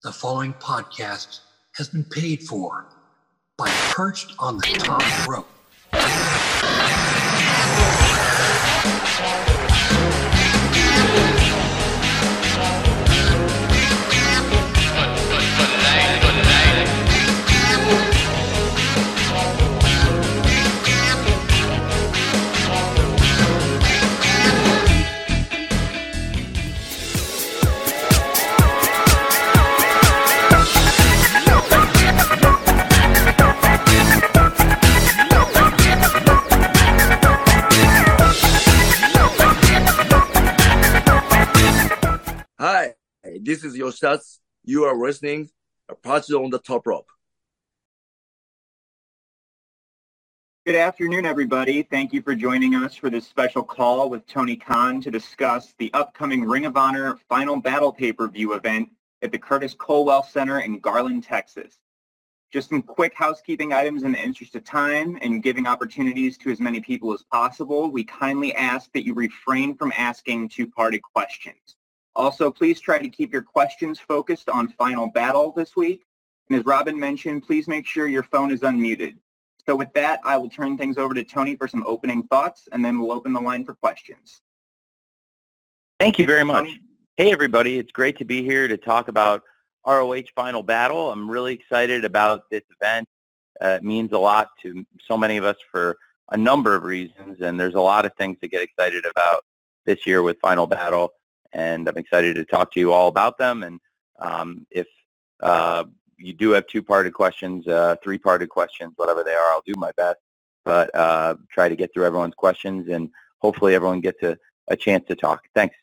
The following podcast has been paid for by Perched on the Top Rope. This is your stats. You are wrestling a Project on the Top Rope. Good afternoon, everybody. Thank you for joining us for this special call with Tony Khan to discuss the upcoming Ring of Honor Final Battle pay-per-view event at the Curtis Culwell Center in Garland, Texas. Just some quick housekeeping items in the interest of time and giving opportunities to as many people as possible. We kindly ask that you refrain from asking two-party questions. Also, please try to keep your questions focused on Final Battle this week. And as Robin mentioned, please make sure your phone is unmuted. So with that, I will turn things over to Tony for some opening thoughts, and then we'll open the line for questions. Thank you very much. Hey, everybody. It's great to be here to talk about ROH Final Battle. I'm really excited about this event. Uh, it means a lot to so many of us for a number of reasons, and there's a lot of things to get excited about this year with Final Battle, and I'm excited to talk to you all about them. And um, if uh, you do have two-parted questions, uh, three-parted questions, whatever they are, I'll do my best, but uh, try to get through everyone's questions, and hopefully everyone gets a, a chance to talk. Thanks.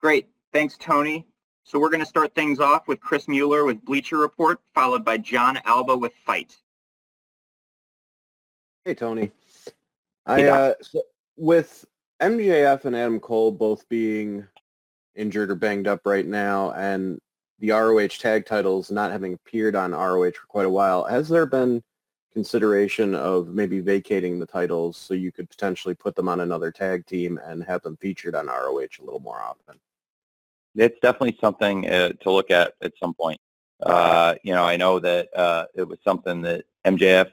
Great. Thanks, Tony. So we're going to start things off with Chris Mueller with Bleacher Report, followed by John Alba with Fight. Hey Tony, Hey, I uh, so with MJF and Adam Cole both being injured or banged up right now, and the ROH tag titles not having appeared on ROH for quite a while, has there been consideration of maybe vacating the titles so you could potentially put them on another tag team and have them featured on ROH a little more often? it's definitely something uh, to look at at some point. Uh, you know, I know that uh, it was something that MJF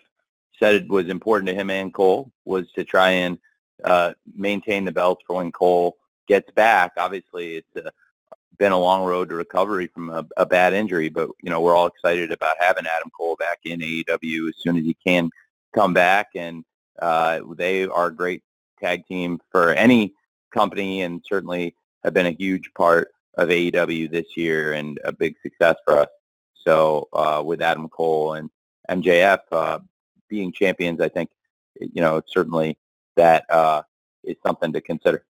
said was important to him and Cole was to try and uh, maintain the belts for when Cole gets back. Obviously, it's uh, been a long road to recovery from a, a bad injury, but you know we're all excited about having Adam Cole back in AEW as soon as he can come back, and uh, they are a great tag team for any company, and certainly have been a huge part of AEW this year and a big success for us. So uh, with Adam Cole and MJF uh, being champions, I think you know certainly that uh, is something to consider.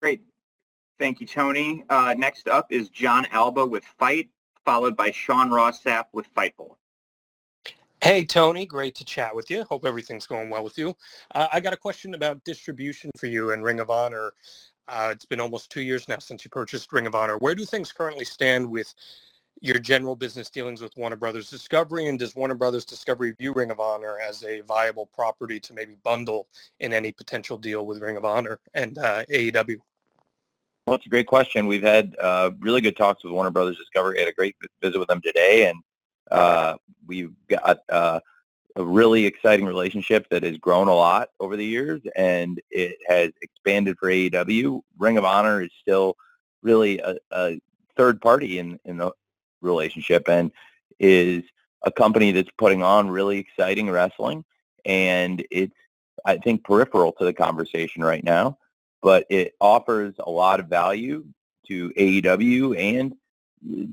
Great. Thank you, Tony. Uh, next up is John Alba with Fight, followed by Sean Ross Sapp with Fightful. Hey, Tony. Great to chat with you. Hope everything's going well with you. Uh, I got a question about distribution for you and Ring of Honor. Uh, it's been almost two years now since you purchased Ring of Honor. Where do things currently stand with your general business dealings with Warner Brothers Discovery? And does Warner Brothers Discovery view Ring of Honor as a viable property to maybe bundle in any potential deal with Ring of Honor and uh, AEW? Well, it's a great question. We've had uh, really good talks with Warner Brothers Discovery. had a great visit with them today, and uh, we've got uh, a really exciting relationship that has grown a lot over the years, and it has expanded for AEW. Ring of Honor is still really a, a third party in, in the relationship and is a company that's putting on really exciting wrestling, and it's, I think, peripheral to the conversation right now but it offers a lot of value to AEW and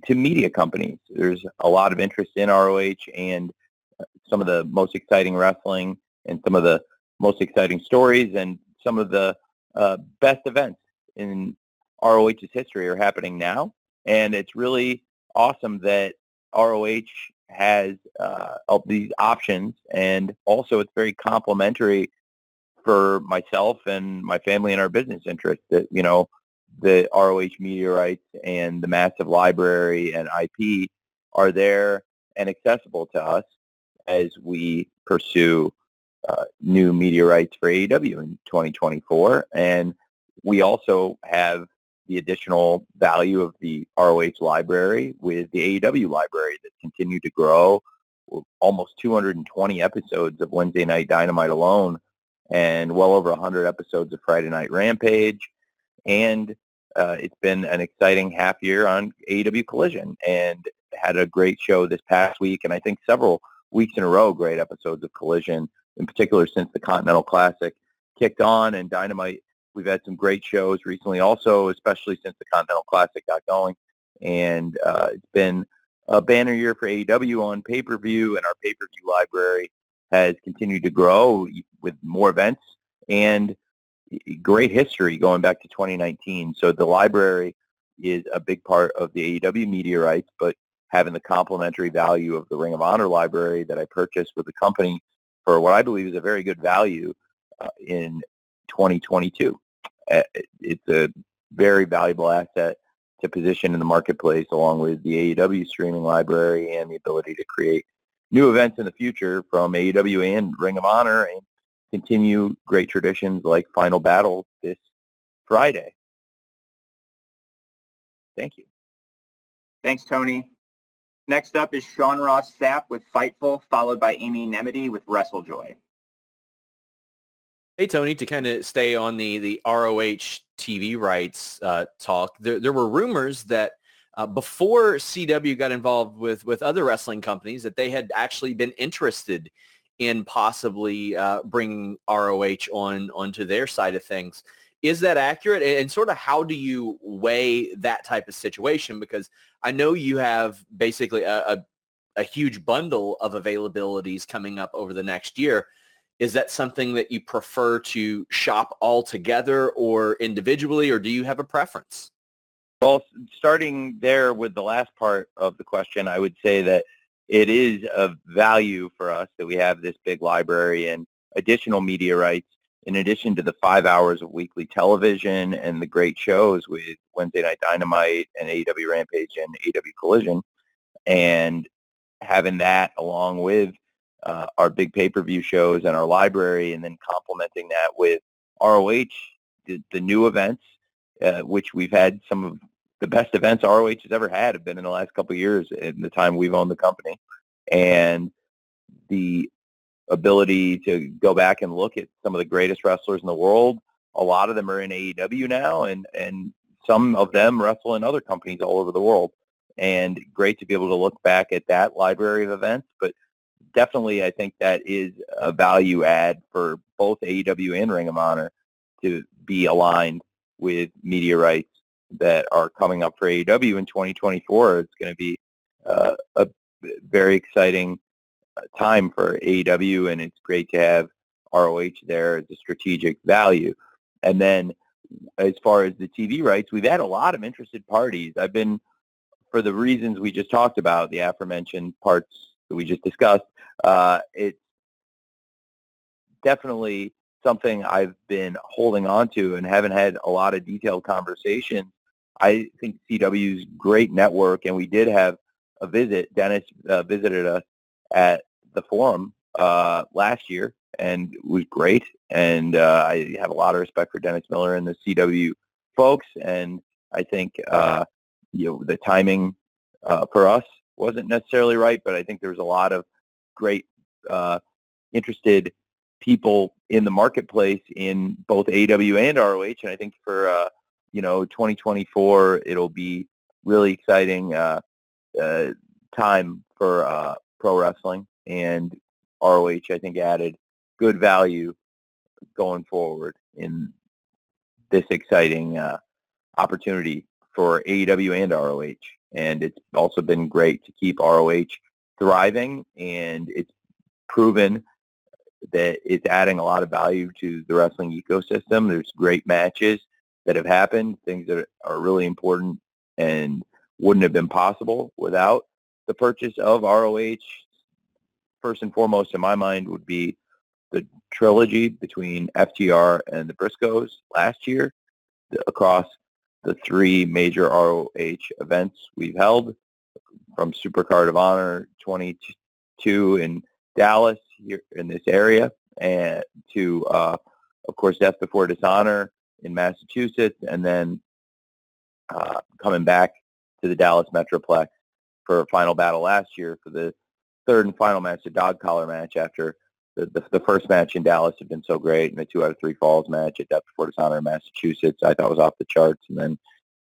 to media companies. There's a lot of interest in ROH and uh, some of the most exciting wrestling and some of the most exciting stories and some of the uh, best events in ROH's history are happening now. And it's really awesome that ROH has uh, these options and also it's very complementary for myself and my family and our business interests that, you know, the ROH rights and the massive library and IP are there and accessible to us as we pursue uh, new rights for AEW in 2024. And we also have the additional value of the ROH library with the AEW library that continued to grow. Almost 220 episodes of Wednesday Night Dynamite alone, and well over 100 episodes of Friday Night Rampage. And uh, it's been an exciting half year on AEW Collision, and had a great show this past week, and I think several weeks in a row, great episodes of Collision, in particular since the Continental Classic kicked on and Dynamite We've had some great shows recently also, especially since the Continental Classic got going. And uh, it's been a banner year for AEW on pay-per-view, and our pay-per-view library has continued to grow with more events and great history going back to 2019. So the library is a big part of the AEW media rights, but having the complementary value of the Ring of Honor library that I purchased with the company for what I believe is a very good value uh, in 2022. It's a very valuable asset to position in the marketplace along with the AEW streaming library and the ability to create new events in the future from AEW and Ring of Honor and continue great traditions like Final Battle this Friday. Thank you. Thanks, Tony. Next up is Sean Ross Sapp with Fightful, followed by Amy Nemmity with WrestleJoy. Hey Tony, to kind of stay on the the ROH TV rights uh, talk, there, there were rumors that uh, before CW got involved with with other wrestling companies, that they had actually been interested in possibly uh, bringing ROH on onto their side of things. Is that accurate? And, sort of how do you weigh that type of situation? Because I know you have basically a, a, a huge bundle of availabilities coming up over the next year is that something that you prefer to shop all together or individually, or do you have a preference? Well, starting there with the last part of the question, I would say that it is of value for us that we have this big library and additional media rights in addition to the five hours of weekly television and the great shows with Wednesday Night Dynamite and AEW Rampage and AEW Collision. And having that along with uh, our big pay-per-view shows and our library, and then complementing that with ROH, the, the new events, uh, which we've had some of the best events ROH has ever had have been in the last couple of years in the time we've owned the company, and the ability to go back and look at some of the greatest wrestlers in the world. A lot of them are in AEW now, and and some of them wrestle in other companies all over the world. And great to be able to look back at that library of events, but definitely, I think that is a value add for both AEW and Ring of Honor to be aligned with media rights that are coming up for AEW in 2024. It's going to be uh, a very exciting uh, time for AEW, and it's great to have ROH there as a strategic value. And then as far as the TV rights, we've had a lot of interested parties. I've been, for the reasons we just talked about, the aforementioned parts that we just discussed, uh, it's definitely something I've been holding on to and haven't had a lot of detailed conversations. I think CW's great network, and we did have a visit. Dennis uh, visited us at the forum uh, last year, and it was great. And uh, I have a lot of respect for Dennis Miller and the CW folks, and I think uh, you know the timing uh, for us wasn't necessarily right, but I think there was a lot of great uh, interested people in the marketplace in both AW and ROH. And I think for, uh, you know, 2024, it'll be really exciting uh, uh, time for uh, pro wrestling. And ROH, I think, added good value going forward in this exciting uh, opportunity for AEW and ROH. And it's also been great to keep ROH thriving, and it's proven that it's adding a lot of value to the wrestling ecosystem. There's great matches that have happened, things that are really important and wouldn't have been possible without the purchase of ROH. First and foremost, in my mind, would be the trilogy between FTR and the Briscoes last year across the three major ROH events we've held from Supercard of Honor 22 in Dallas here in this area, and to uh, of course Death Before Dishonor in Massachusetts, and then uh, coming back to the Dallas Metroplex for a final battle last year for the third and final match, the dog collar match after the, the, the first match in Dallas had been so great and the two out of three falls match at Death Before Dishonor in Massachusetts I thought was off the charts and then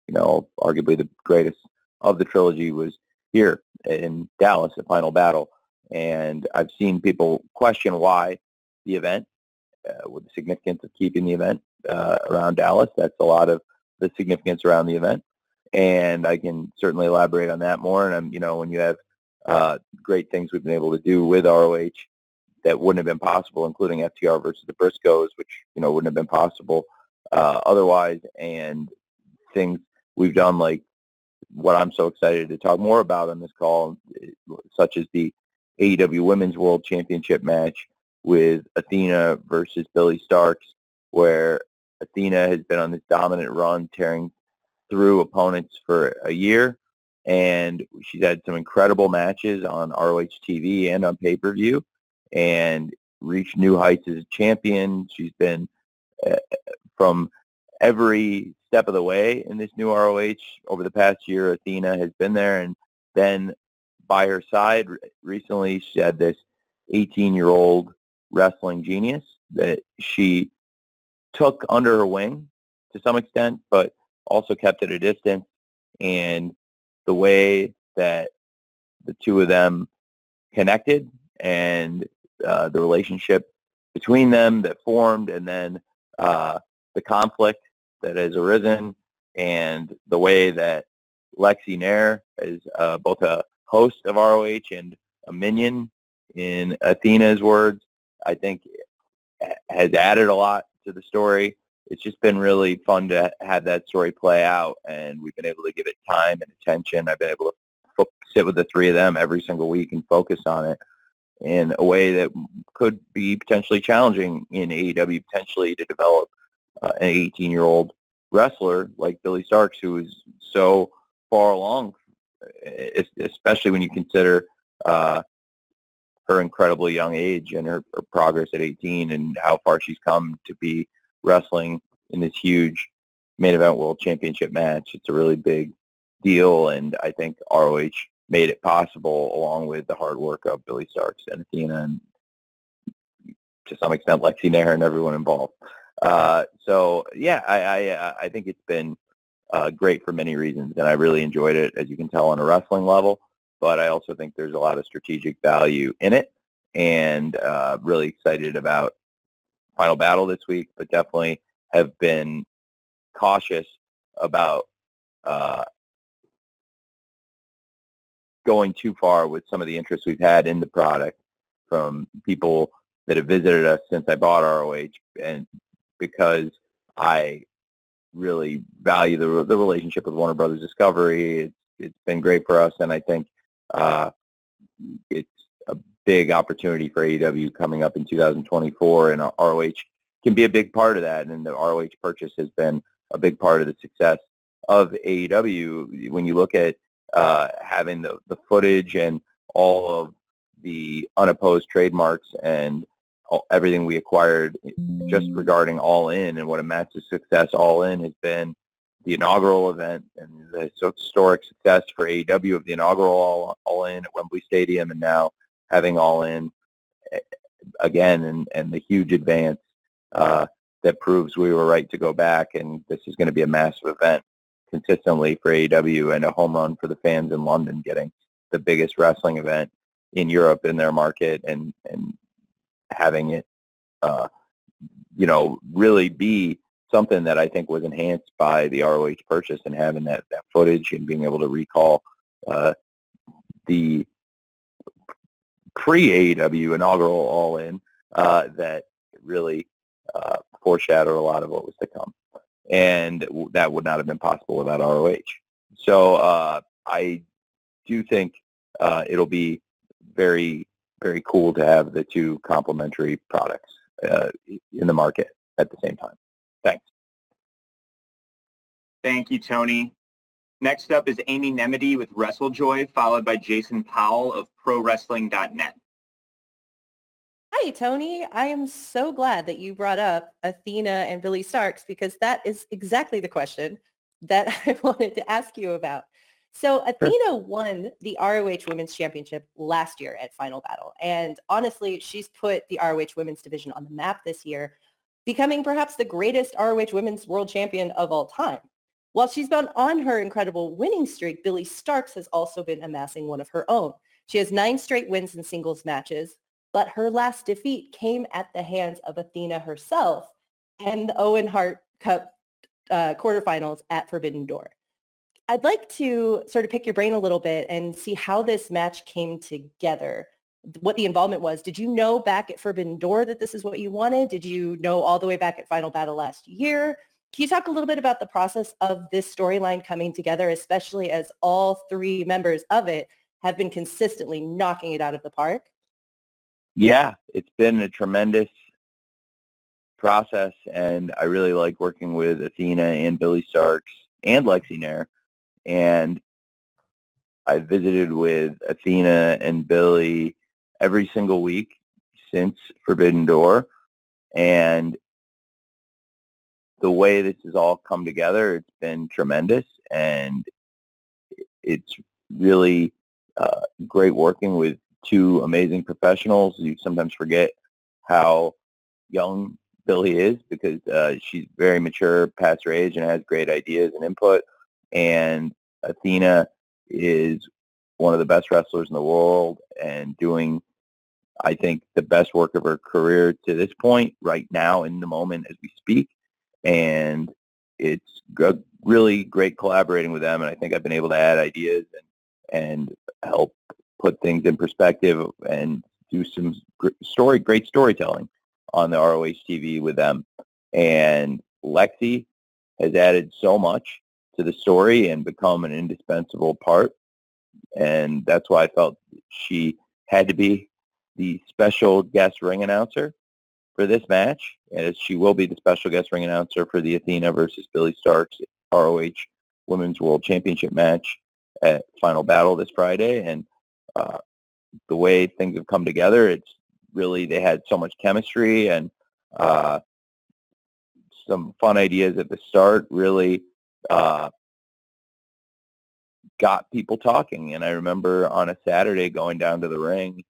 you know arguably the greatest of the trilogy was here in Dallas, the final battle. And I've seen people question why the event, uh, with the significance of keeping the event uh, around Dallas. That's a lot of the significance around the event. And I can certainly elaborate on that more. And I'm, you know, when you have uh, great things we've been able to do with ROH that wouldn't have been possible, including FTR versus the Briscoes, which, you know, wouldn't have been possible uh, otherwise, and things we've done like what I'm so excited to talk more about on this call, such as the AEW Women's World Championship match with Athena versus Billie Starkz, where Athena has been on this dominant run, tearing through opponents for a year, and she's had some incredible matches on ROH TV and on pay-per-view, and reached new heights as a champion. She's been uh, from every step of the way in this new ROH over the past year. Athena has been there, and then by her side recently, she had this 18-year-old wrestling genius that she took under her wing to some extent, but also kept at a distance. And the way that the two of them connected and uh, the relationship between them that formed, and then uh, the conflict that has arisen and the way that Lexi Nair is uh, both a host of ROH and a minion in Athena's words, I think has added a lot to the story. It's just been really fun to have that story play out, and we've been able to give it time and attention. I've been able to sit with the three of them every single week and focus on it in a way that could be potentially challenging in AEW, potentially to develop uh, an 18-year-old wrestler like Billie Starkz, who is so far along, especially when you consider uh, her incredibly young age and her, her, progress at 18 and how far she's come to be wrestling in this huge main event world championship match. It's a really big deal, and I think ROH made it possible along with the hard work of Billie Starkz and Athena and to some extent Lexi Nair and everyone involved. Uh, so yeah, I, I, uh, I think it's been uh, great for many reasons, and I really enjoyed it, as you can tell, on a wrestling level. But I also think there's a lot of strategic value in it, and uh, really excited about final battle this week. But definitely have been cautious about uh, going too far with some of the interest we've had in the product from people that have visited us since I bought ROH and because I really value the the relationship with Warner Brothers Discovery. It's it's been great for us, and I think uh, it's a big opportunity for AEW coming up in 2024, and ROH can be a big part of that. And the ROH purchase has been a big part of the success of AEW. When you look at uh, having the the footage and all of the unopposed trademarks and everything we acquired just regarding All In and what a massive success All In has been. The inaugural event and the historic success for AEW of the inaugural All, all In at Wembley Stadium and now having All In eh, again and, and the huge advance uh, that proves we were right to go back and this is going to be a massive event consistently for AEW and a home run for the fans in London getting the biggest wrestling event in Europe in their market and, and having it, uh, you know, really be something that I think was enhanced by the ROH purchase and having that, that footage and being able to recall uh, the pre-AEW inaugural All In uh, that really uh, foreshadowed a lot of what was to come. And that would not have been possible without ROH. So uh, I do think uh, it'll be very very cool to have the two complementary products uh, in the market at the same time. Thanks. Thank you, Tony. Next up is Amy Nemmity with WrestleJoy, followed by Jason Powell of ProWrestling.net. Hi, Tony. I am so glad that you brought up Athena and Billie Starkz because that is exactly the question that I wanted to ask you about. So Athena won the ROH Women's Championship last year at Final Battle. And honestly, she's put the ROH Women's Division on the map this year, becoming perhaps the greatest ROH Women's World Champion of all time. While she's been on her incredible winning streak, Billie Starkz has also been amassing one of her own. She has nine straight wins in singles matches, but her last defeat came at the hands of Athena herself and the Owen Hart Cup uh, quarterfinals at Forbidden Door. I'd like to sort of pick your brain a little bit and see how this match came together, what the involvement was. Did you know back at Forbidden Door that this is what you wanted? Did you know all the way back at Final Battle last year? Can you talk a little bit about the process of this storyline coming together, especially as all three members of it have been consistently knocking it out of the park? Yeah, it's been a tremendous process, and I really like working with Athena and Billie Starkz and Lexi Nair and I visited with Athena and Billie every single week since Forbidden Door, and the way this has all come together, it's been tremendous, and it's really uh, great working with two amazing professionals. You sometimes forget how young Billie is because uh, she's very mature past her age and has great ideas and input and Athena is one of the best wrestlers in the world and doing, I think, the best work of her career to this point right now in the moment as we speak. And it's really great collaborating with them. And I think I've been able to add ideas and, and help put things in perspective and do some story, great storytelling on the ROH TV with them. And Lexi has added so much to the story and become an indispensable part. And that's why I felt she had to be the special guest ring announcer for this match, as she will be the special guest ring announcer for the Athena versus Billie Starkz ROH Women's World Championship match at Final Battle this Friday. And uh, the way things have come together, it's really they had so much chemistry and uh, some fun ideas at the start. Really uh, got people talking. And I remember on a Saturday going down to the ring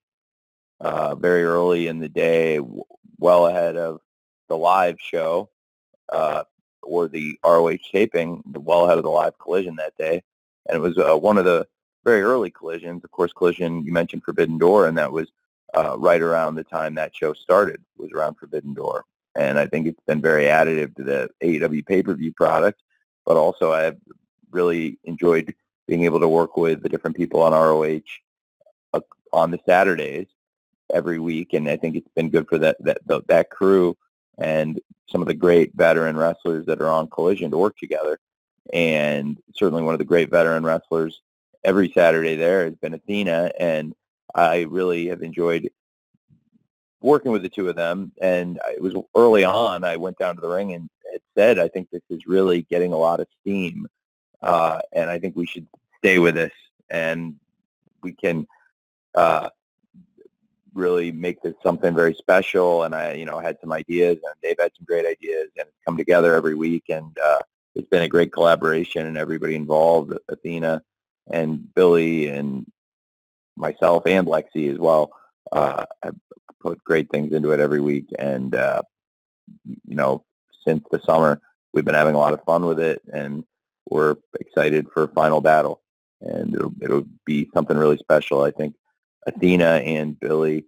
uh, very early in the day, well ahead of the live show uh, or the ROH taping, well ahead of the live collision that day. And it was uh, one of the very early collisions. Of course, collision you mentioned Forbidden Door, and that was uh, right around the time that show started. Was around Forbidden Door, and I think it's been very additive to the AEW pay-per-view product but also I've really enjoyed being able to work with the different people on ROH uh, on the Saturdays every week, and I think it's been good for that that that crew and some of the great veteran wrestlers that are on Collision to work together. And certainly one of the great veteran wrestlers every Saturday there has been Athena, and I really have enjoyed working with the two of them. And it was early on, I went down to the ring and had said, I think this is really getting a lot of steam, uh, and I think we should stay with this, and we can uh, really make this something very special. And I, you know, had some ideas, and they've had some great ideas, and come together every week, and uh, it's been a great collaboration, and everybody involved, Athena and Billie and myself and Lexi as well. Uh, have put great things into it every week, and uh, you know, since the summer. We've been having a lot of fun with it, and we're excited for a final battle. And it'll, it'll be something really special. I think Athena and Billie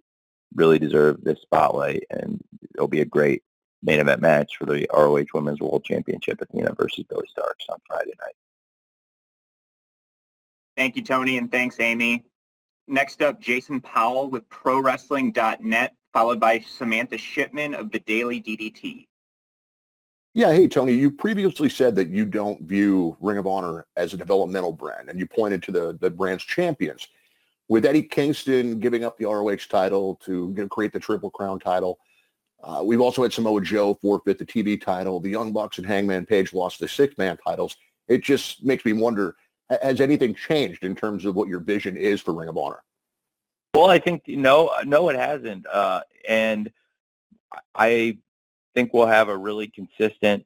really deserve this spotlight, and it'll be a great main event match for the ROH Women's World Championship, Athena versus Billie Starkz on Friday night. Thank you, Tony, and thanks, Amy. Next up, Jason Powell with ProWrestling.net, followed by Samantha Shipman of the Daily DDT. Yeah, hey Tony, you previously said that you don't view Ring of Honor as a developmental brand, and you pointed to the the brand's champions. With Eddie Kingston giving up the ROH title to you know, create the Triple Crown title, uh, we've also had Samoa Joe forfeit the TV title. The Young Bucks and Hangman Page lost the six-man titles. It just makes me wonder: has anything changed in terms of what your vision is for Ring of Honor? Well, I think no, no, it hasn't, uh, and I think we'll have a really consistent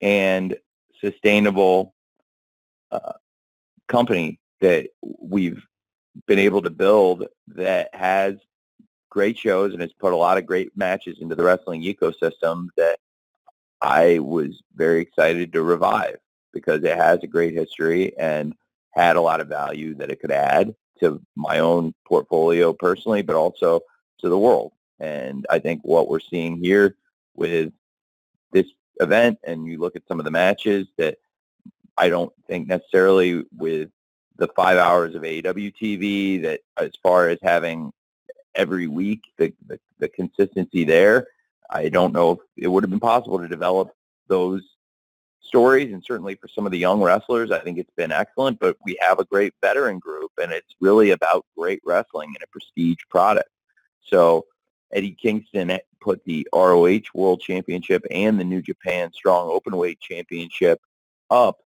and sustainable uh, company that we've been able to build that has great shows and has put a lot of great matches into the wrestling ecosystem that I was very excited to revive because it has a great history and had a lot of value that it could add to my own portfolio personally, but also to the world. And I think what we're seeing here with this event, and you look at some of the matches that I don't think necessarily with the five hours of AEW TV that as far as having every week the, the, the consistency there, I don't know if it would have been possible to develop those stories. And certainly for some of the young wrestlers, I think it's been excellent. But we have a great veteran group, and it's really about great wrestling and a prestige product. So Eddie Kingston put the ROH World Championship and the New Japan Strong Openweight Championship up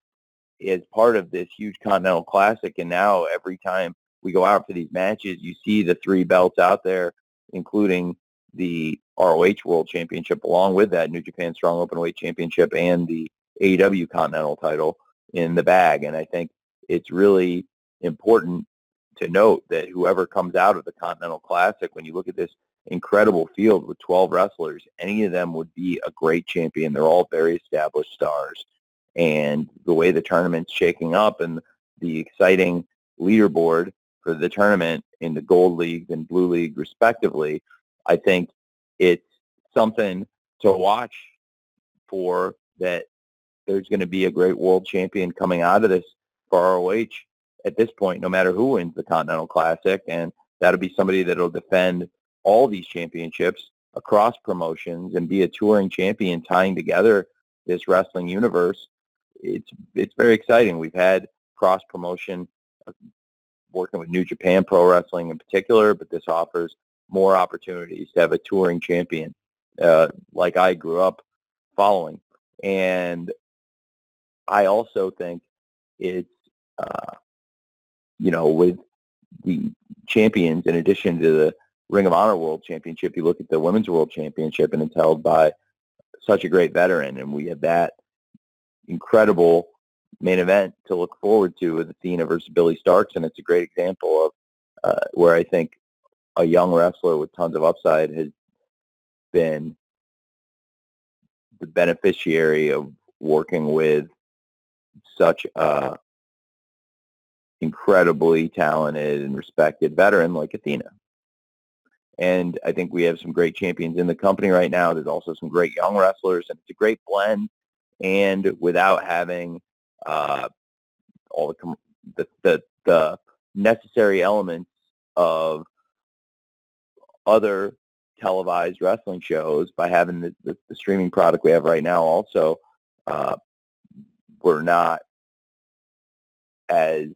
as part of this huge Continental Classic. And now every time we go out for these matches, you see the three belts out there, including the ROH World Championship, along with that New Japan Strong Openweight Championship and the AEW Continental title in the bag. And I think it's really important to note that whoever comes out of the Continental Classic, when you look at this incredible field with 12 wrestlers, any of them would be a great champion. They're all very established stars. And the way the tournament's shaking up and the exciting leaderboard for the tournament in the Gold League and Blue League respectively, I think it's something to watch for that there's going to be a great world champion coming out of this for ROH at this point, no matter who wins the Continental Classic. And that'll be somebody that'll defend all these championships across promotions and be a touring champion tying together this wrestling universe. It's, it's very exciting. We've had cross promotion uh, working with New Japan Pro Wrestling in particular, but this offers more opportunities to have a touring champion uh, like I grew up following. And I also think it's, uh, you know, with the champions, in addition to the Ring of Honor World Championship, you look at the Women's World Championship, and it's held by such a great veteran, and we have that incredible main event to look forward to with Athena versus Billie Starkz. and it's a great example of uh, where I think a young wrestler with tons of upside has been the beneficiary of working with such a incredibly talented and respected veteran like Athena. And I think we have some great champions in the company right now. There's also some great young wrestlers, and it's a great blend. And without having uh, all the, the, the the necessary elements of other televised wrestling shows, by having the, the, the streaming product we have right now, also uh, we're not as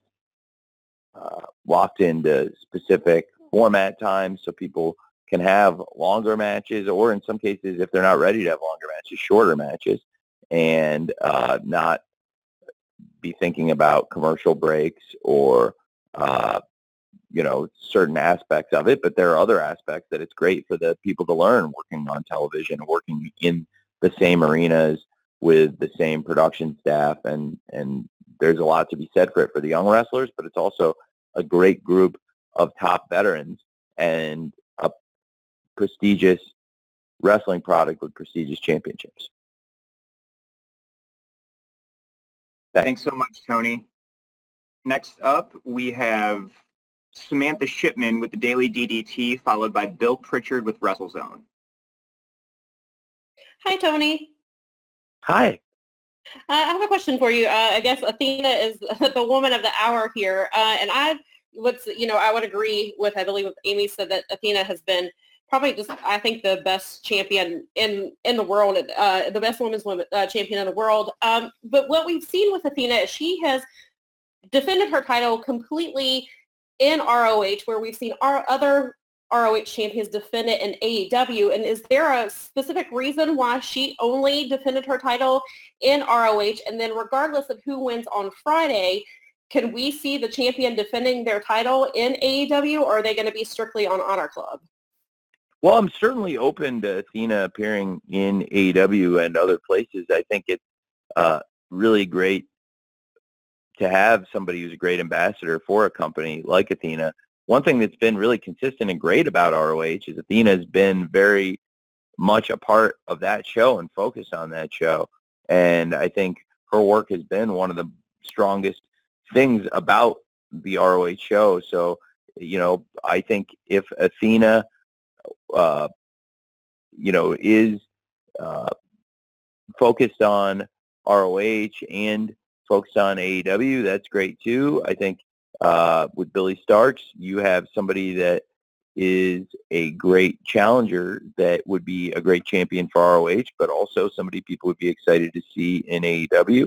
uh, locked into specific format times so people can have longer matches or in some cases if they're not ready to have longer matches shorter matches and uh, not be thinking about commercial breaks or uh, you know certain aspects of it but there are other aspects that it's great for the people to learn working on television working in the same arenas with the same production staff and and there's a lot to be said for it for the young wrestlers but it's also a great group of top veterans and a prestigious wrestling product with prestigious championships. Thanks so much, Tony. Next up, we have Samantha Shipman with the Daily DDT, followed by Bill Pritchard with WrestleZone. Hi, Tony. Hi. Uh, I have a question for you. Uh, I guess Athena is the woman of the hour here, uh, and I, what's you know, I would agree with. I believe what Amy said that Athena has been probably just I think the best champion in in the world, uh, the best women's women, uh, champion in the world. Um, but what we've seen with Athena is she has defended her title completely in ROH, where we've seen our other ROH champions defend it in AEW? And is there a specific reason why she only defended her title in ROH? And then regardless of who wins on Friday, can we see the champion defending their title in AEW or are they going to be strictly on Honor Club? Well, I'm certainly open to Athena appearing in AEW and other places. I think it's uh, really great to have somebody who's a great ambassador for a company like Athena. One thing that's been really consistent and great about ROH is Athena has been very much a part of that show and focused on that show. And I think her work has been one of the strongest things about the ROH show. So, you know, I think if Athena, uh, you know, is uh, focused on ROH and focused on AEW, that's great too. I think uh, with Billie Starkz, you have somebody that is a great challenger that would be a great champion for ROH, but also somebody people would be excited to see in AEW.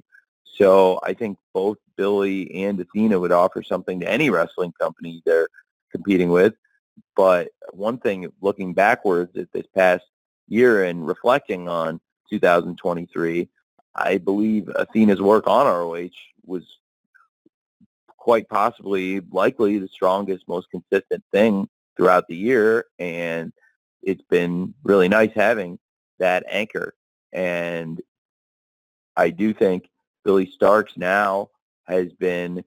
So I think both Billie and Athena would offer something to any wrestling company they're competing with. But one thing, looking backwards at this past year and reflecting on 2023, I believe Athena's work on ROH was quite possibly likely the strongest, most consistent thing throughout the year. And it's been really nice having that anchor. And I do think Billie Starkz now has been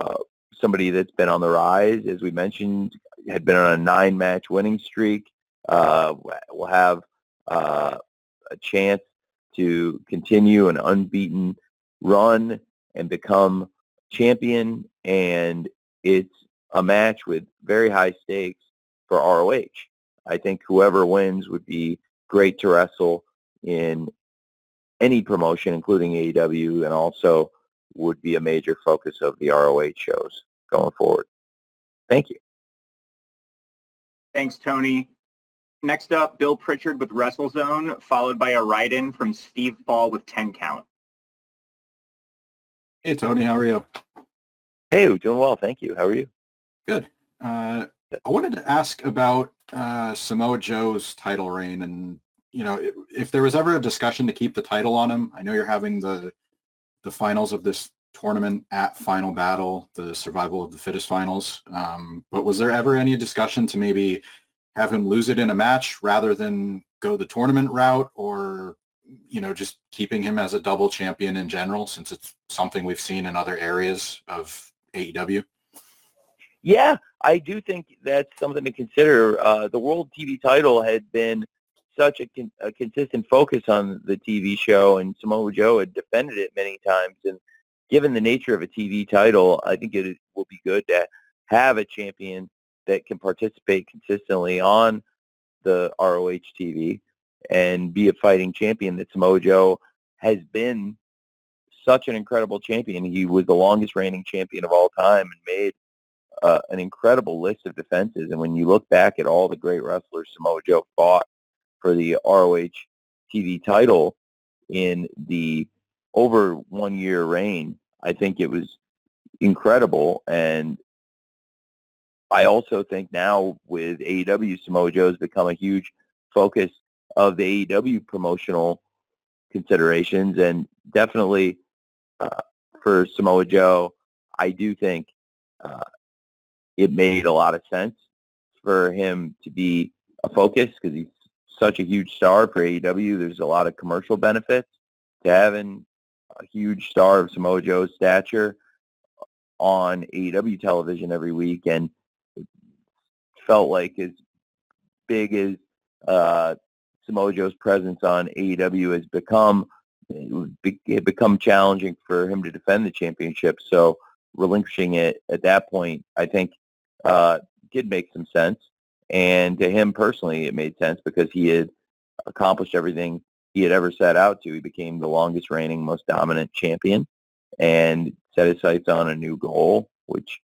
uh, somebody that's been on the rise, as we mentioned, had been on a nine-match winning streak. Uh, will have uh, a chance to continue an unbeaten run and become champion. And it's a match with very high stakes for ROH. I think whoever wins would be great to wrestle in any promotion, including AEW, and also would be a major focus of the ROH shows going forward. Thank you. Thanks, Tony. Next up, Bill Pritchard with WrestleZone, followed by a write-in from Steve Fall with 10 Count. Hey, Tony, how are you? Hey, doing well, thank you. How are you? Good. Uh, I wanted to ask about uh, Samoa Joe's title reign, and you know, if, there was ever a discussion to keep the title on him. I know you're having the the finals of this tournament at Final Battle, the Survival of the Fittest finals. Um, but was there ever any discussion to maybe have him lose it in a match rather than go the tournament route, or you know, just keeping him as a double champion in general, since it's something we've seen in other areas of AEW? Yeah, I do think that's something to consider. Uh, the World TV title had been such a, con- a, consistent focus on the TV show, and Samoa Joe had defended it many times. And given the nature of a TV title, I think it will be good to have a champion that can participate consistently on the ROH TV and be a fighting champion that Samoa Joe has been such an incredible champion. He was the longest reigning champion of all time and made uh, an incredible list of defenses. And when you look back at all the great wrestlers Samoa Joe fought for the ROH TV title in the over one year reign, I think it was incredible. And I also think now with AEW, Samoa Joe has become a huge focus of the AEW promotional considerations. And definitely uh, for Samoa Joe, I do think uh, it made a lot of sense for him to be a focus because he's such a huge star for AEW. There's a lot of commercial benefits to having a huge star of Samoa Joe's stature on AEW television every week, and it felt like as big as uh, Samoa Joe's presence on AEW has become, it had become challenging for him to defend the championship. So relinquishing it at that point, I think, uh, did make some sense. And to him personally, it made sense because he had accomplished everything he had ever set out to. He became the longest reigning, most dominant champion and set his sights on a new goal, which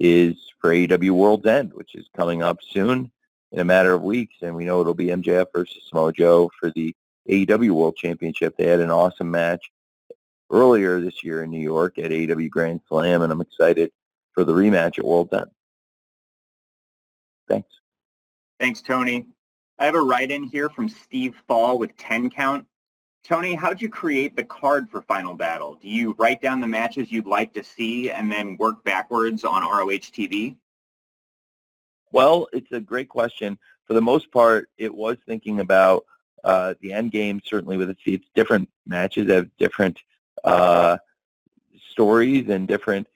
is for AEW World's End, which is coming up soon in a matter of weeks. And we know it'll be MJF versus Samoa Joe for the AEW World Championship. They had an awesome match earlier this year in New York at AEW Grand Slam, and I'm excited for the rematch at World's End. Thanks. Thanks, Tony. I have a write-in here from Steve Fall with 10 count. Tony, how'd you create the card for Final Battle? Do you write down the matches you'd like to see and then work backwards on ROH TV? Well, it's a great question. For the most part, it was thinking about uh, the end game, certainly with its, its different matches have different uh, stories and different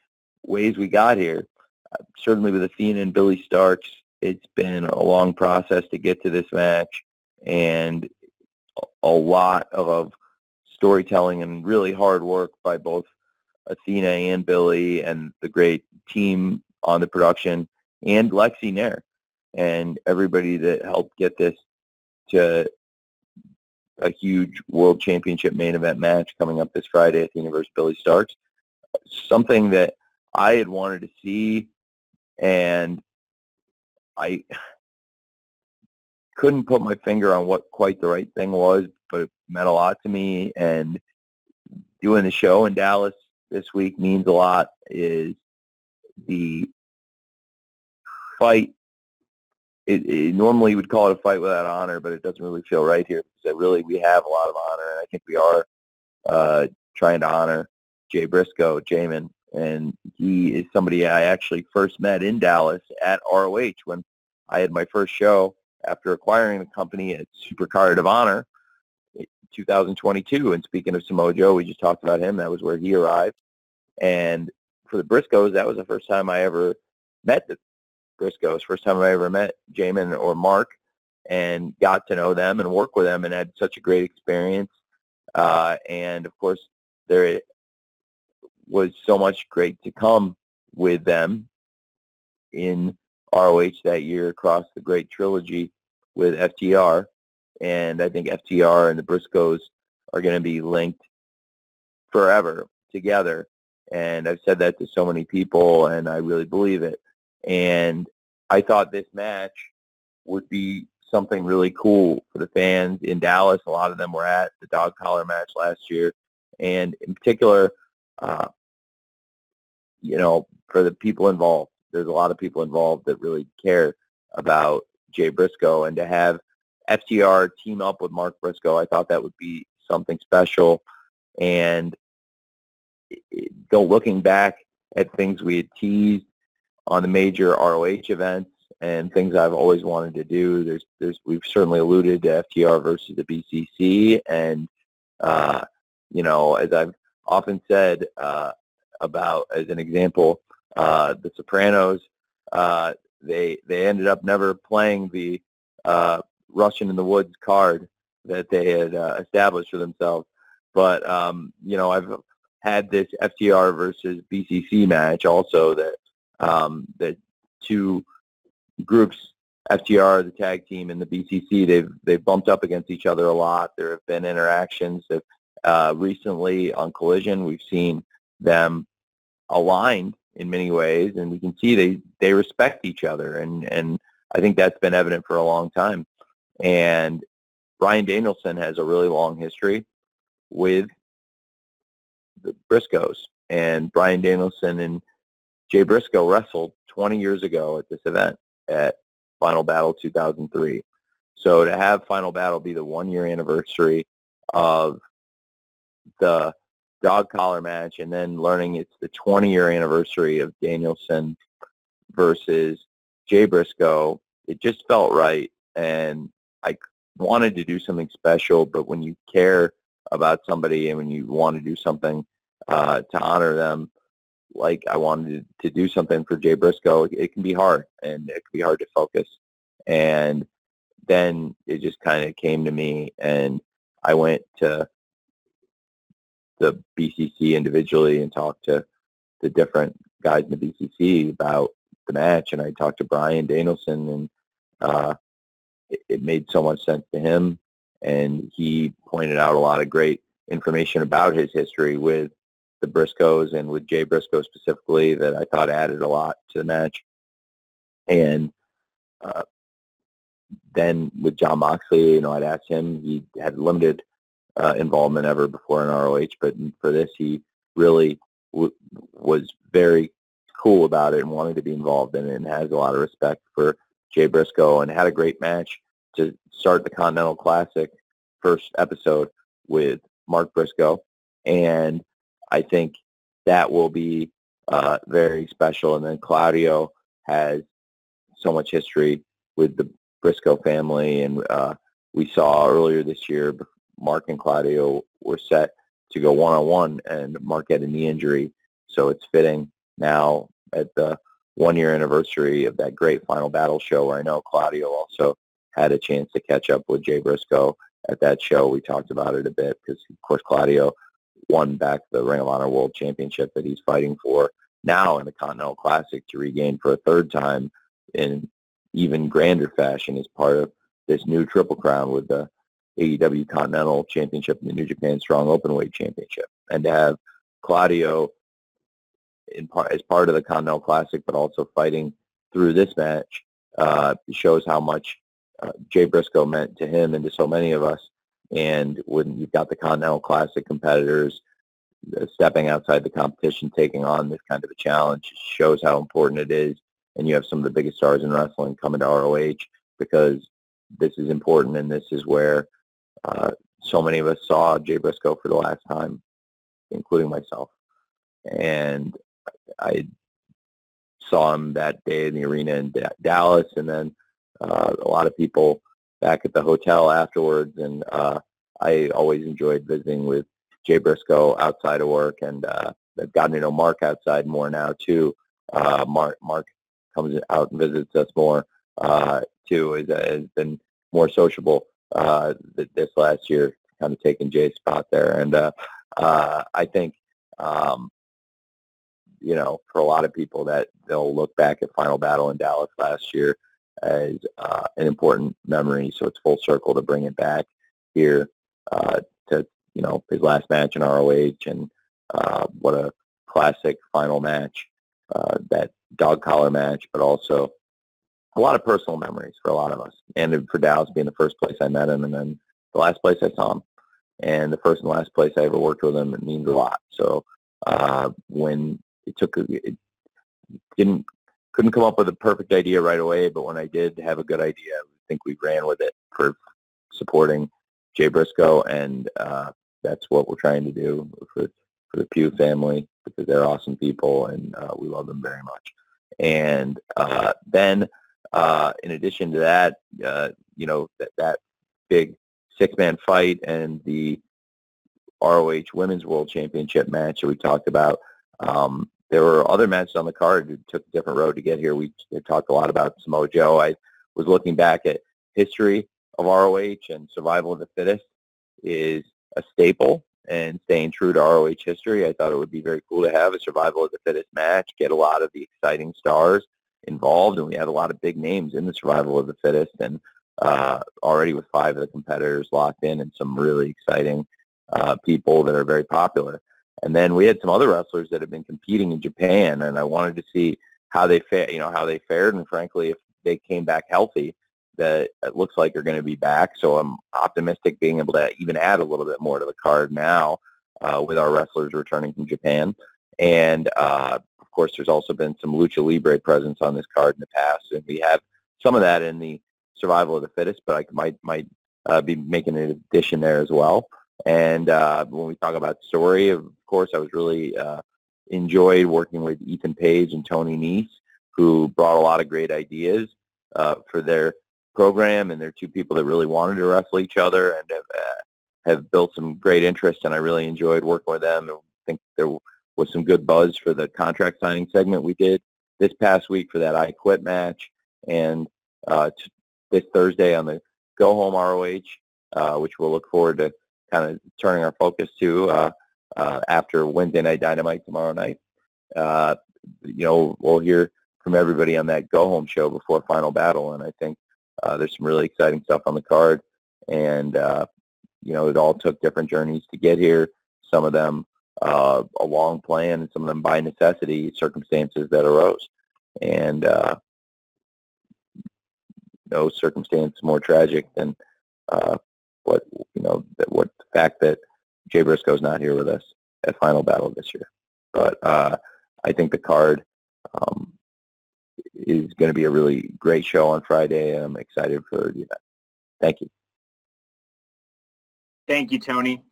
ways we got here. Uh, certainly with Athena and Billie Starkz, it's been a long process to get to this match and a lot of storytelling and really hard work by both Athena and Billie and the great team on the production and Lexi Nair and everybody that helped get this to a huge world championship main event match coming up this Friday at the Universe Billie Starkz. Something that I had wanted to see and I couldn't put my finger on what quite the right thing was, but it meant a lot to me and doing the show in Dallas this week means a lot is the fight it, it, normally would call it a fight without honor, but it doesn't really feel right here because really we have a lot of honor, and I think we are uh, trying to honor Jay Briscoe, Jamin, and he is somebody I actually first met in Dallas at ROH when I had my first show after acquiring the company at Supercard of Honor 2022. And speaking of Samoa Joe, we just talked about him. That was where he arrived. And for the Briscoes, that was the first time I ever met the Briscoes. First time I ever met Jamin or Mark and got to know them and work with them and had such a great experience. Uh, and of course, there was so much great to come with them in ROH that year across the great trilogy with FTR. And I think FTR and the Briscoes are going to be linked forever together. And I've said that to so many people, and I really believe it. And I thought this match would be something really cool for the fans in Dallas. A lot of them were at the dog collar match last year. And in particular, uh, you know, for the people involved, there's a lot of people involved that really care about Jay Briscoe. And to have FTR team up with Mark Briscoe, I thought that would be something special. And though looking back at things we had teased on the major ROH events and things I've always wanted to do. There's, there's, we've certainly alluded to FTR versus the BCC, and uh, you know, as I've often said uh, about, as an example, uh, the Sopranos, uh, they they ended up never playing the uh, Russian in the Woods card that they had uh, established for themselves. But um, you know, I've had this FTR versus BCC match also that um, the two groups, FTR, the tag team, and the BCC, they've they've bumped up against each other a lot. There have been interactions. That, uh, recently on Collision, we've seen them aligned in many ways, and we can see they they respect each other, and and I think that's been evident for a long time. And Bryan Danielson has a really long history with the Briscoes, and Bryan Danielson and Jay Briscoe wrestled 20 years ago at this event at Final Battle 2003. So to have Final Battle be the one-year anniversary of the dog collar match and then learning it's the 20-year anniversary of Danielson versus Jay Briscoe, it just felt right. And I wanted to do something special, but when you care about somebody and when you want to do something uh, to honor them, like I wanted to do something for Jay Briscoe, it can be hard and it can be hard to focus. And then it just kind of came to me and I went to the BCC individually and talked to the different guys in the BCC about the match. And I talked to Bryan Danielson and uh, it, it made so much sense to him. And he pointed out a lot of great information about his history with the Briscoes and with Jay Briscoe specifically that I thought added a lot to the match. And uh, then with Jon Moxley, you know, I'd asked him. He had limited uh, involvement ever before in ROH, but for this, he really w- was very cool about it and wanted to be involved in it and has a lot of respect for Jay Briscoe and had a great match to start the Continental Classic first episode with Mark Briscoe. And I think that will be uh, very special. And then Claudio has so much history with the Briscoe family, and uh, we saw earlier this year Mark and Claudio were set to go one on one, and Mark had a knee injury So it's fitting now at the one year anniversary of that great final battle show where I know Claudio also had a chance to catch up with Jay Briscoe at that show. We talked about it a bit because, of course, Claudio won back the Ring of Honor World Championship that he's fighting for now in the Continental Classic to regain for a third time in even grander fashion as part of this new Triple Crown with the AEW Continental Championship and the New Japan Strong Openweight Championship. And to have Claudio part, as part of the Continental Classic, but also fighting through this match, uh, shows how much uh, Jay Briscoe meant to him and to so many of us. And when you've got the Continental Classic competitors uh, stepping outside the competition, taking on this kind of a challenge, shows how important it is. And you have some of the biggest stars in wrestling coming to ROH because this is important and this is where uh, so many of us saw Jay Briscoe for the last time, including myself. And I saw him that day in the arena in D- Dallas, and then uh, a lot of people back at the hotel afterwards. And uh, I always enjoyed visiting with Jay Briscoe outside of work, and uh, I've gotten to know Mark outside more now too. Uh, Mark Mark comes out and visits us more uh, too. Has, has been more sociable uh, this last year, kind of taking Jay's spot there, and uh, uh, I think um, you know, for a lot of people that they'll look back at Final Battle in Dallas last year as uh, an important memory. So it's full circle to bring it back here uh, to, you know, his last match in ROH and uh, what a classic final match, uh, that dog collar match, but also a lot of personal memories for a lot of us. And for Dallas being the first place I met him and then the last place I saw him and the first and last place I ever worked with him, it means a lot. So uh, when it took it didn't couldn't come up with a perfect idea right away, but when I did have a good idea, I think we ran with it for supporting Jay Briscoe, and uh, that's what we're trying to do for for the Pugh family because they're awesome people and uh, we love them very much. And uh, then, uh, in addition to that, uh, you know that that big six-man fight and the ROH Women's World Championship match that we talked about. Um, there were other matches on the card who took a different road to get here. We talked a lot about Samoa Joe. I was looking back at history of ROH and survival of the fittest is a staple and staying true to ROH history. I thought it would be very cool to have a survival of the fittest match, get a lot of the exciting stars involved, and we had a lot of big names in the survival of the fittest, and uh, already with five of the competitors locked in and some really exciting uh, people that are very popular. And then we had some other wrestlers that have been competing in Japan, and I wanted to see how they fa- you know how they fared, and frankly, if they came back healthy, that it looks like they're going to be back. So I'm optimistic being able to even add a little bit more to the card now uh, with our wrestlers returning from Japan. And uh, course, there's also been some lucha libre presence on this card in the past, and we have some of that in the survival of the fittest, but I might might uh, be making an addition there as well. And uh, when we talk about story, of course, I was really uh, enjoyed working with Ethan Page and Tony Nese, who brought a lot of great ideas uh, for their program, and they're two people that really wanted to wrestle each other and have, uh, have built some great interest. And I really enjoyed working with them. I think there was some good buzz for the contract signing segment we did this past week for that I Quit match, and uh, t- this Thursday on the Go Home ROH, uh, which we'll look forward to kind of turning our focus to uh, uh, after Wednesday Night Dynamite tomorrow night. Uh, you know, we'll hear from everybody on that go home show before Final Battle, and I think uh, there's some really exciting stuff on the card. And uh, you know, it all took different journeys to get here. Some of them uh, a long plan, and some of them by necessity, circumstances that arose. And uh, no circumstance more tragic than uh, what you know that what the fact that Jay Briscoe's not here with us at Final Battle this year. But uh, I think the card um, is going to be a really great show on Friday, I'm excited for the event. Thank you. Thank you, Tony.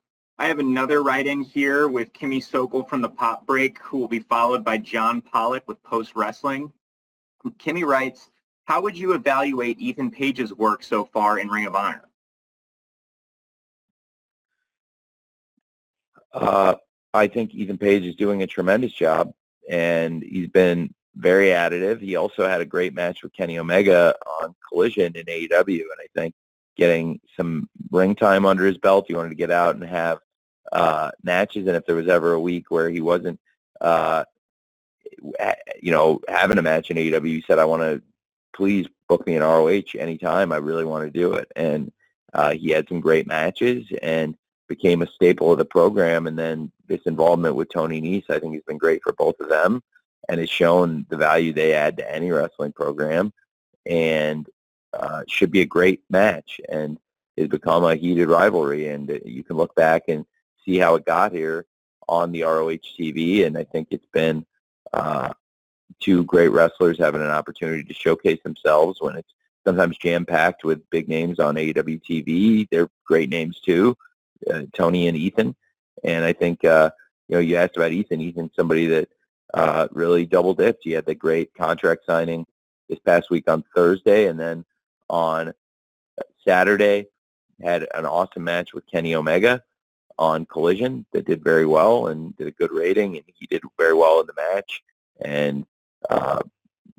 I have another write-in here with Kimmy Sokol from the Pop Break, who will be followed by John Pollock with Post Wrestling. Kimmy writes, how would you evaluate Ethan Page's work so far in Ring of Honor? Uh, I think Ethan Page is doing a tremendous job, and he's been very additive. He also had a great match with Kenny Omega on Collision in AEW, and I think getting some ring time under his belt, he wanted to get out and have uh, matches. And if there was ever a week where he wasn't, uh, you know, having a match in AEW, he said, "I want to please book me in ROH anytime. I really want to do it." And uh, he had some great matches and became a staple of the program. And then this involvement with Tony Nese, I think, has been great for both of them and has shown the value they add to any wrestling program. And uh, should be a great match and has become a heated rivalry. And you can look back and see how it got here on the ROH TV. And I think it's been uh, two great wrestlers having an opportunity to showcase themselves when it's sometimes jam-packed with big names on AEW TV. They're great names too, uh, Tony and Ethan. And I think, uh, you know, you asked about Ethan. Ethan's somebody that uh, really double dipped. He had the great contract signing this past week on Thursday, and then on Saturday had an awesome match with Kenny Omega on Collision that did very well and did a good rating, and he did very well in the match. And uh,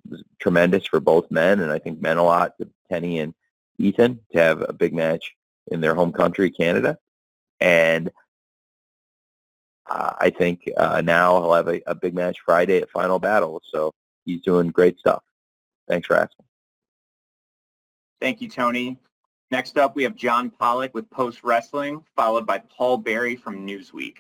was tremendous for both men, and I think meant a lot to Kenny and Ethan to have a big match in their home country, Canada. And uh, I think uh, now he'll have a, a big match Friday at Final Battle. So he's doing great stuff. Thanks for asking. Thank you, Tony. Next up, we have John Pollock with Post Wrestling, followed by Paul Berry from Newsweek.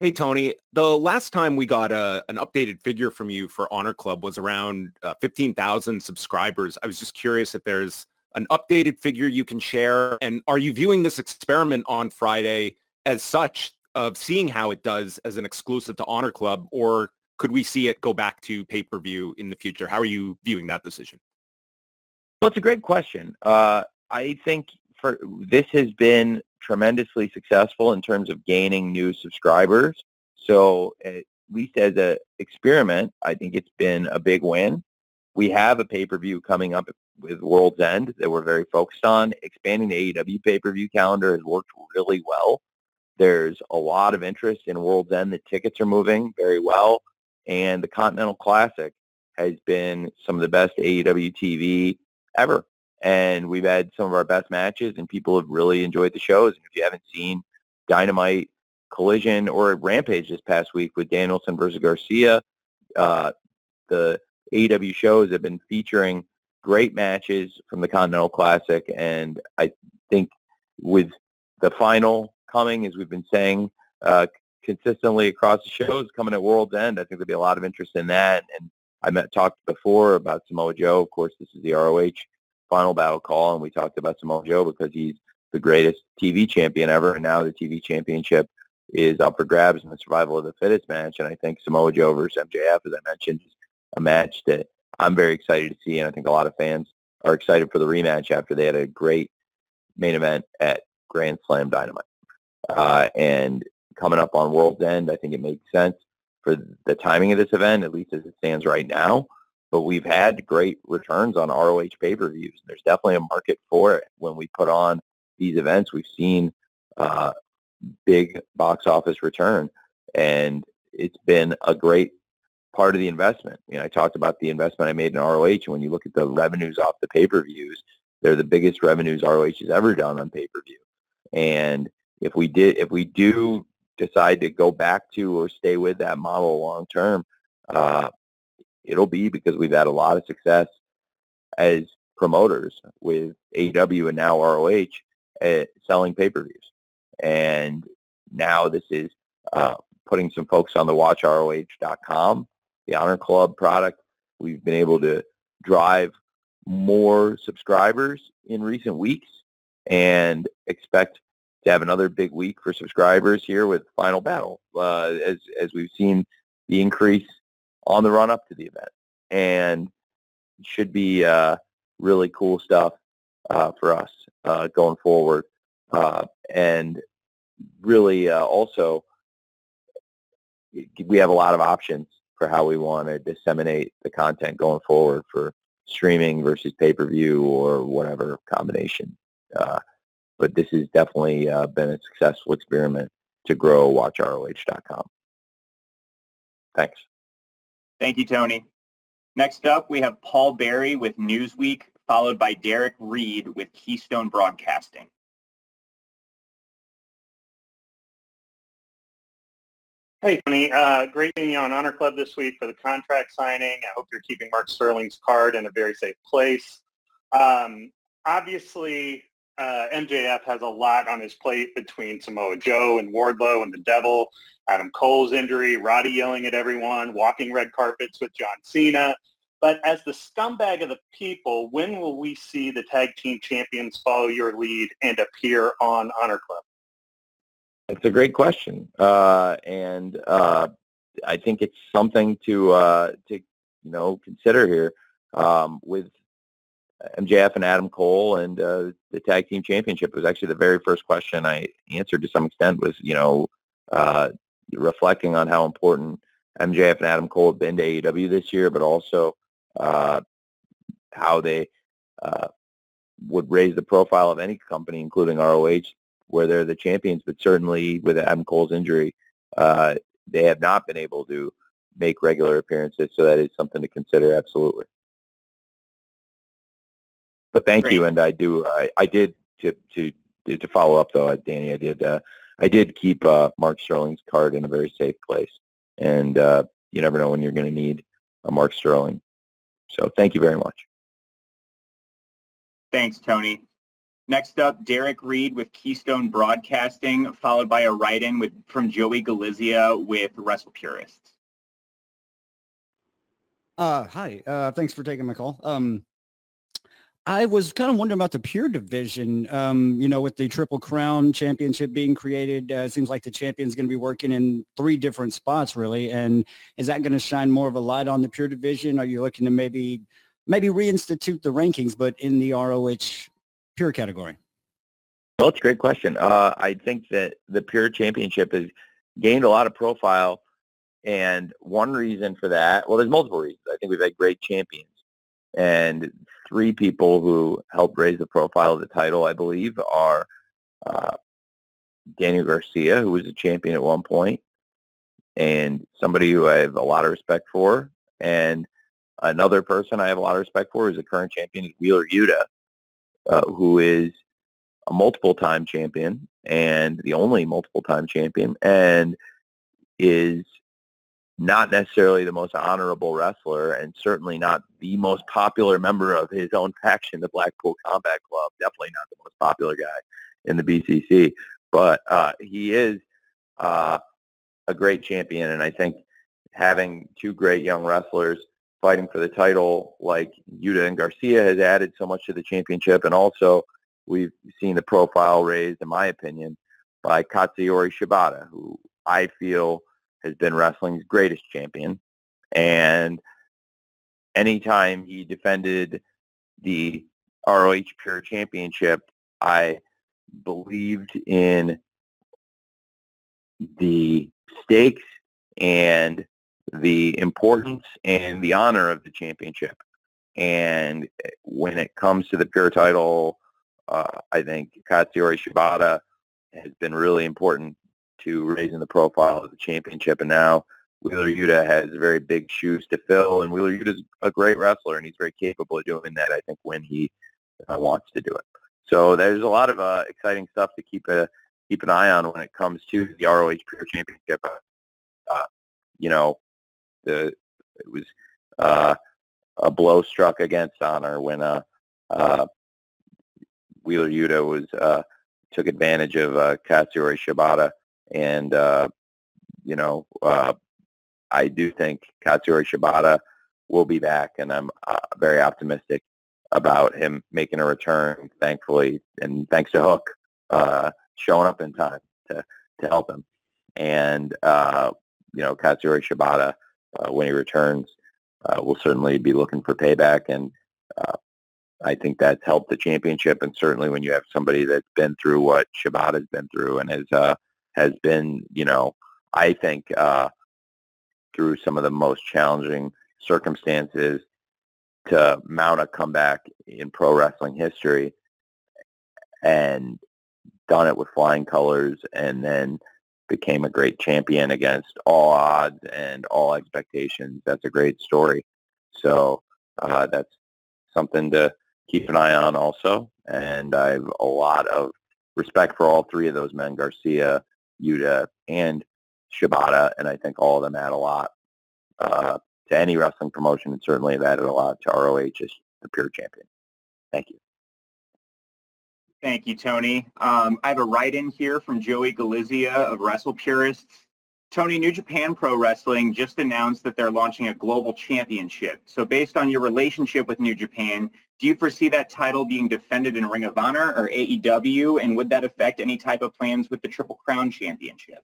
Hey, Tony. The last time we got a, an updated figure from you for Honor Club was around uh, 15,000 subscribers. I was just curious if there's an updated figure you can share. And are you viewing this experiment on Friday as such of seeing how it does as an exclusive to Honor Club, or could we see it go back to pay-per-view in the future? How are you viewing that decision? Well, it's a great question. Uh, I think for this has been tremendously successful in terms of gaining new subscribers. So at least as an experiment, I think it's been a big win. We have a pay-per-view coming up with World's End that we're very focused on. Expanding the AEW pay-per-view calendar has worked really well. There's a lot of interest in World's End. The tickets are moving very well. And the Continental Classic has been some of the best AEW TV ever and we've had some of our best matches, and people have really enjoyed the shows. And if you haven't seen Dynamite, Collision, or Rampage this past week with Danielson versus Garcia, uh, the AEW shows have been featuring great matches from the Continental Classic, and I think with the final coming, as we've been saying uh, consistently across the shows, coming at World's End, I think there'll be a lot of interest in that. And I met talked before about Samoa Joe. Of course, this is the ROH final battle call, and we talked about Samoa Joe because he's the greatest TV champion ever, and now the TV championship is up for grabs in the survival of the fittest match. And I think Samoa Joe versus MJF, as I mentioned, is a match that I'm very excited to see, and I think a lot of fans are excited for the rematch after they had a great main event at Grand Slam Dynamite. Uh, and coming up on World's End, I think it makes sense for the timing of this event, at least as it stands right now but we've had great returns on ROH pay-per-views. There's definitely a market for it. When we put on these events, we've seen uh, big box office return, and it's been a great part of the investment. You know, I talked about the investment I made in ROH, and when you look at the revenues off the pay-per-views, they're the biggest revenues ROH has ever done on pay-per-view. And if we did, if we do decide to go back to or stay with that model long term, uh, it'll be because we've had a lot of success as promoters with AEW and now ROH at selling pay-per-views. And now this is uh, putting some folks on the watchroh.com, the Honor Club product. We've been able to drive more subscribers in recent weeks and expect to have another big week for subscribers here with Final Battle uh, as, as we've seen the increase on the run up to the event. And should be uh, really cool stuff uh, for us uh, going forward. Uh, and really uh, also, we have a lot of options for how we want to disseminate the content going forward for streaming versus pay-per-view or whatever combination. Uh, but this has definitely been a successful experiment to grow watchroh.com. Thanks. Thank you, Tony. Next up, we have Paul Berry with Newsweek, followed by Derek Reed with Keystone Broadcasting. Hey, Tony. Uh, great being you on Honor Club this week for the contract signing. I hope you're keeping Mark Sterling's card in a very safe place. Um, obviously, uh, MJF has a lot on his plate between Samoa Joe and Wardlow and the Devil, Adam Cole's injury, Roddy yelling at everyone, walking red carpets with John Cena. But as the scumbag of the people, when will we see the tag team champions follow your lead and appear on Honor Club? It's a great question, uh, and uh, I think it's something to uh, to you know consider here um, with MJF and Adam Cole and uh, the tag team championship. Was actually the very first question I answered to some extent. Was you know uh, reflecting on how important MJF and Adam Cole have been to AEW this year, but also uh, how they would raise the profile of any company, including ROH, where they're the champions, but certainly with Adam Cole's injury, uh, they have not been able to make regular appearances. So that is something to consider, absolutely. But thank Great. you, and I do. I, I did to to to follow up though, Danny. I did. Uh, I did keep uh, Mark Sterling's card in a very safe place, and uh, you never know when you're going to need a Mark Sterling. So thank you very much. Thanks, Tony. Next up, Derek Reed with Keystone Broadcasting, followed by a write-in with from Joey Galizia with Wrestle Purists. Uh, hi. Uh, thanks for taking my call. Um, I was kind of wondering about the Pure division. Um, you know, with the Triple Crown Championship being created, uh, it seems like the champion's going to be working in three different spots, really. And is that going to shine more of a light on the Pure division? Are you looking to maybe maybe reinstitute the rankings, but in the ROH Pure category? Well, it's a great question. Uh, I think that the Pure Championship has gained a lot of profile, and one reason for that, well, there's multiple reasons. I think we've had great champions, and three people who helped raise the profile of the title, I believe, are uh, Daniel Garcia, who was a champion at one point, and somebody who I have a lot of respect for, and another person I have a lot of respect for is the current champion, Wheeler Yuta, uh, who is a multiple-time champion and the only multiple-time champion, and is not necessarily the most honorable wrestler, and certainly not the most popular member of his own faction, the Blackpool Combat Club. Definitely not the most popular guy in the BCC, but uh, he is uh, a great champion, and I think having two great young wrestlers fighting for the title like Yuta and Garcia has added so much to the championship. And also we've seen the profile raised, in my opinion, by Katsuyori Shibata, who I feel has been wrestling's greatest champion. And anytime he defended the ROH Pure Championship, I believed in the stakes and the importance and the honor of the championship. And when it comes to the pure title, uh, I think Katsuyori Shibata has been really important to raising the profile of the championship. And now Wheeler Yuta has very big shoes to fill, and Wheeler Yuta is a great wrestler, and he's very capable of doing that. I think when he uh, wants to do it. So there's a lot of uh, exciting stuff to keep a keep an eye on when it comes to the ROH Pure Championship. Uh, you know, the it was uh, a blow struck against honor when uh, uh, Wheeler Yuta was uh, took advantage of uh, Katsuyori Shibata, and uh, you know uh, I do think Katsuyori Shibata will be back, and I'm uh, very optimistic about him making a return. Thankfully, and thanks to Hook uh, showing up in time to to help him, and uh, you know Katsuyori Shibata uh, when he returns uh, will certainly be looking for payback, and uh, I think that's helped the championship. And certainly when you have somebody that's been through what Shibata's been through and has uh, has been, you know, I think uh, through some of the most challenging circumstances to mount a comeback in pro wrestling history and done it with flying colors and then became a great champion against all odds and all expectations. That's a great story. So uh, that's something to keep an eye on also. And I have a lot of respect for all three of those men, Garcia, Yuta, and Shibata, and I think all of them add a lot uh, to any wrestling promotion, and certainly have added a lot to ROH as the pure champion. Thank you. Thank you, Tony. Um, I have a write-in here from Joey Galizia of Wrestle Purists. Tony, New Japan Pro Wrestling just announced that they're launching a global championship. So based on your relationship with New Japan, do you foresee that title being defended in Ring of Honor or AEW? And would that affect any type of plans with the Triple Crown Championship?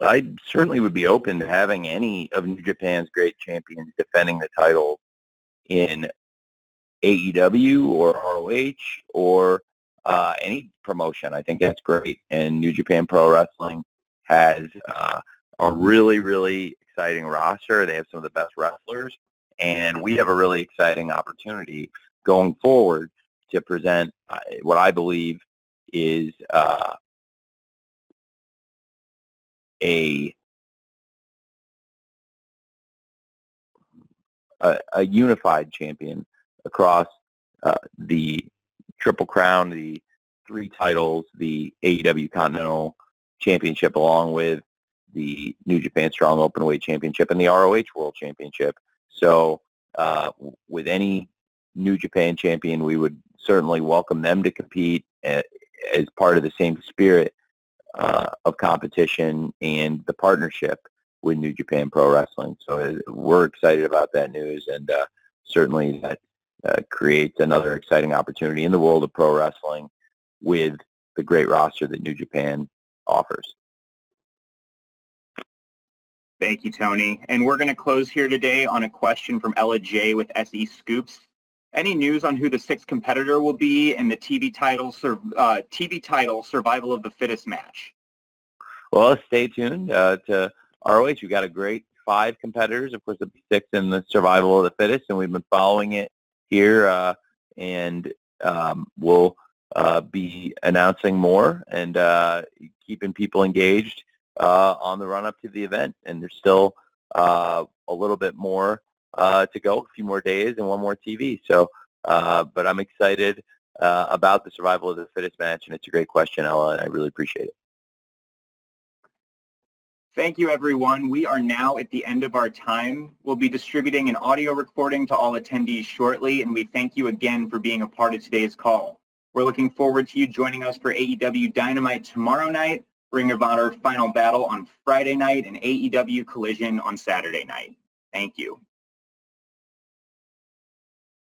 I certainly would be open to having any of New Japan's great champions defending the title in AEW or ROH or uh, any promotion. I think that's great. And New Japan Pro Wrestling has uh, a really, really exciting roster. They have some of the best wrestlers, and we have a really exciting opportunity going forward to present uh, what I believe is uh, a, a, a unified champion across uh, the Triple Crown, the three titles, the AEW Continental Championship, along with the New Japan Strong Openweight Championship and the ROH World Championship. So uh, with any New Japan champion, we would certainly welcome them to compete as part of the same spirit uh, of competition and the partnership with New Japan Pro Wrestling. So uh, we're excited about that news, and uh, certainly that uh, creates another exciting opportunity in the world of pro wrestling with the great roster that New Japan offers. Thank you, Tony. And we're going to close here today on a question from Ella J with SE Scoops. Any news on who the sixth competitor will be in the TV title, uh, TV title Survival of the Fittest match? Well, stay tuned uh, to ROH. We've got a great five competitors. Of course, the six in the Survival of the Fittest, and we've been following it here, uh, and um, we'll uh, be announcing more and uh, keeping people engaged uh, on the run-up to the event. And there's still uh, a little bit more uh, to go, a few more days and one more TV. So, but I'm excited about the survival of the fittest match, and it's a great question, Ella, and I really appreciate it. Thank you, everyone. We are now at the end of our time. We'll be distributing an audio recording to all attendees shortly, and we thank you again for being a part of today's call. We're looking forward to you joining us for AEW Dynamite tomorrow night, Ring of Honor Final Battle on Friday night, and AEW Collision on Saturday night. Thank you.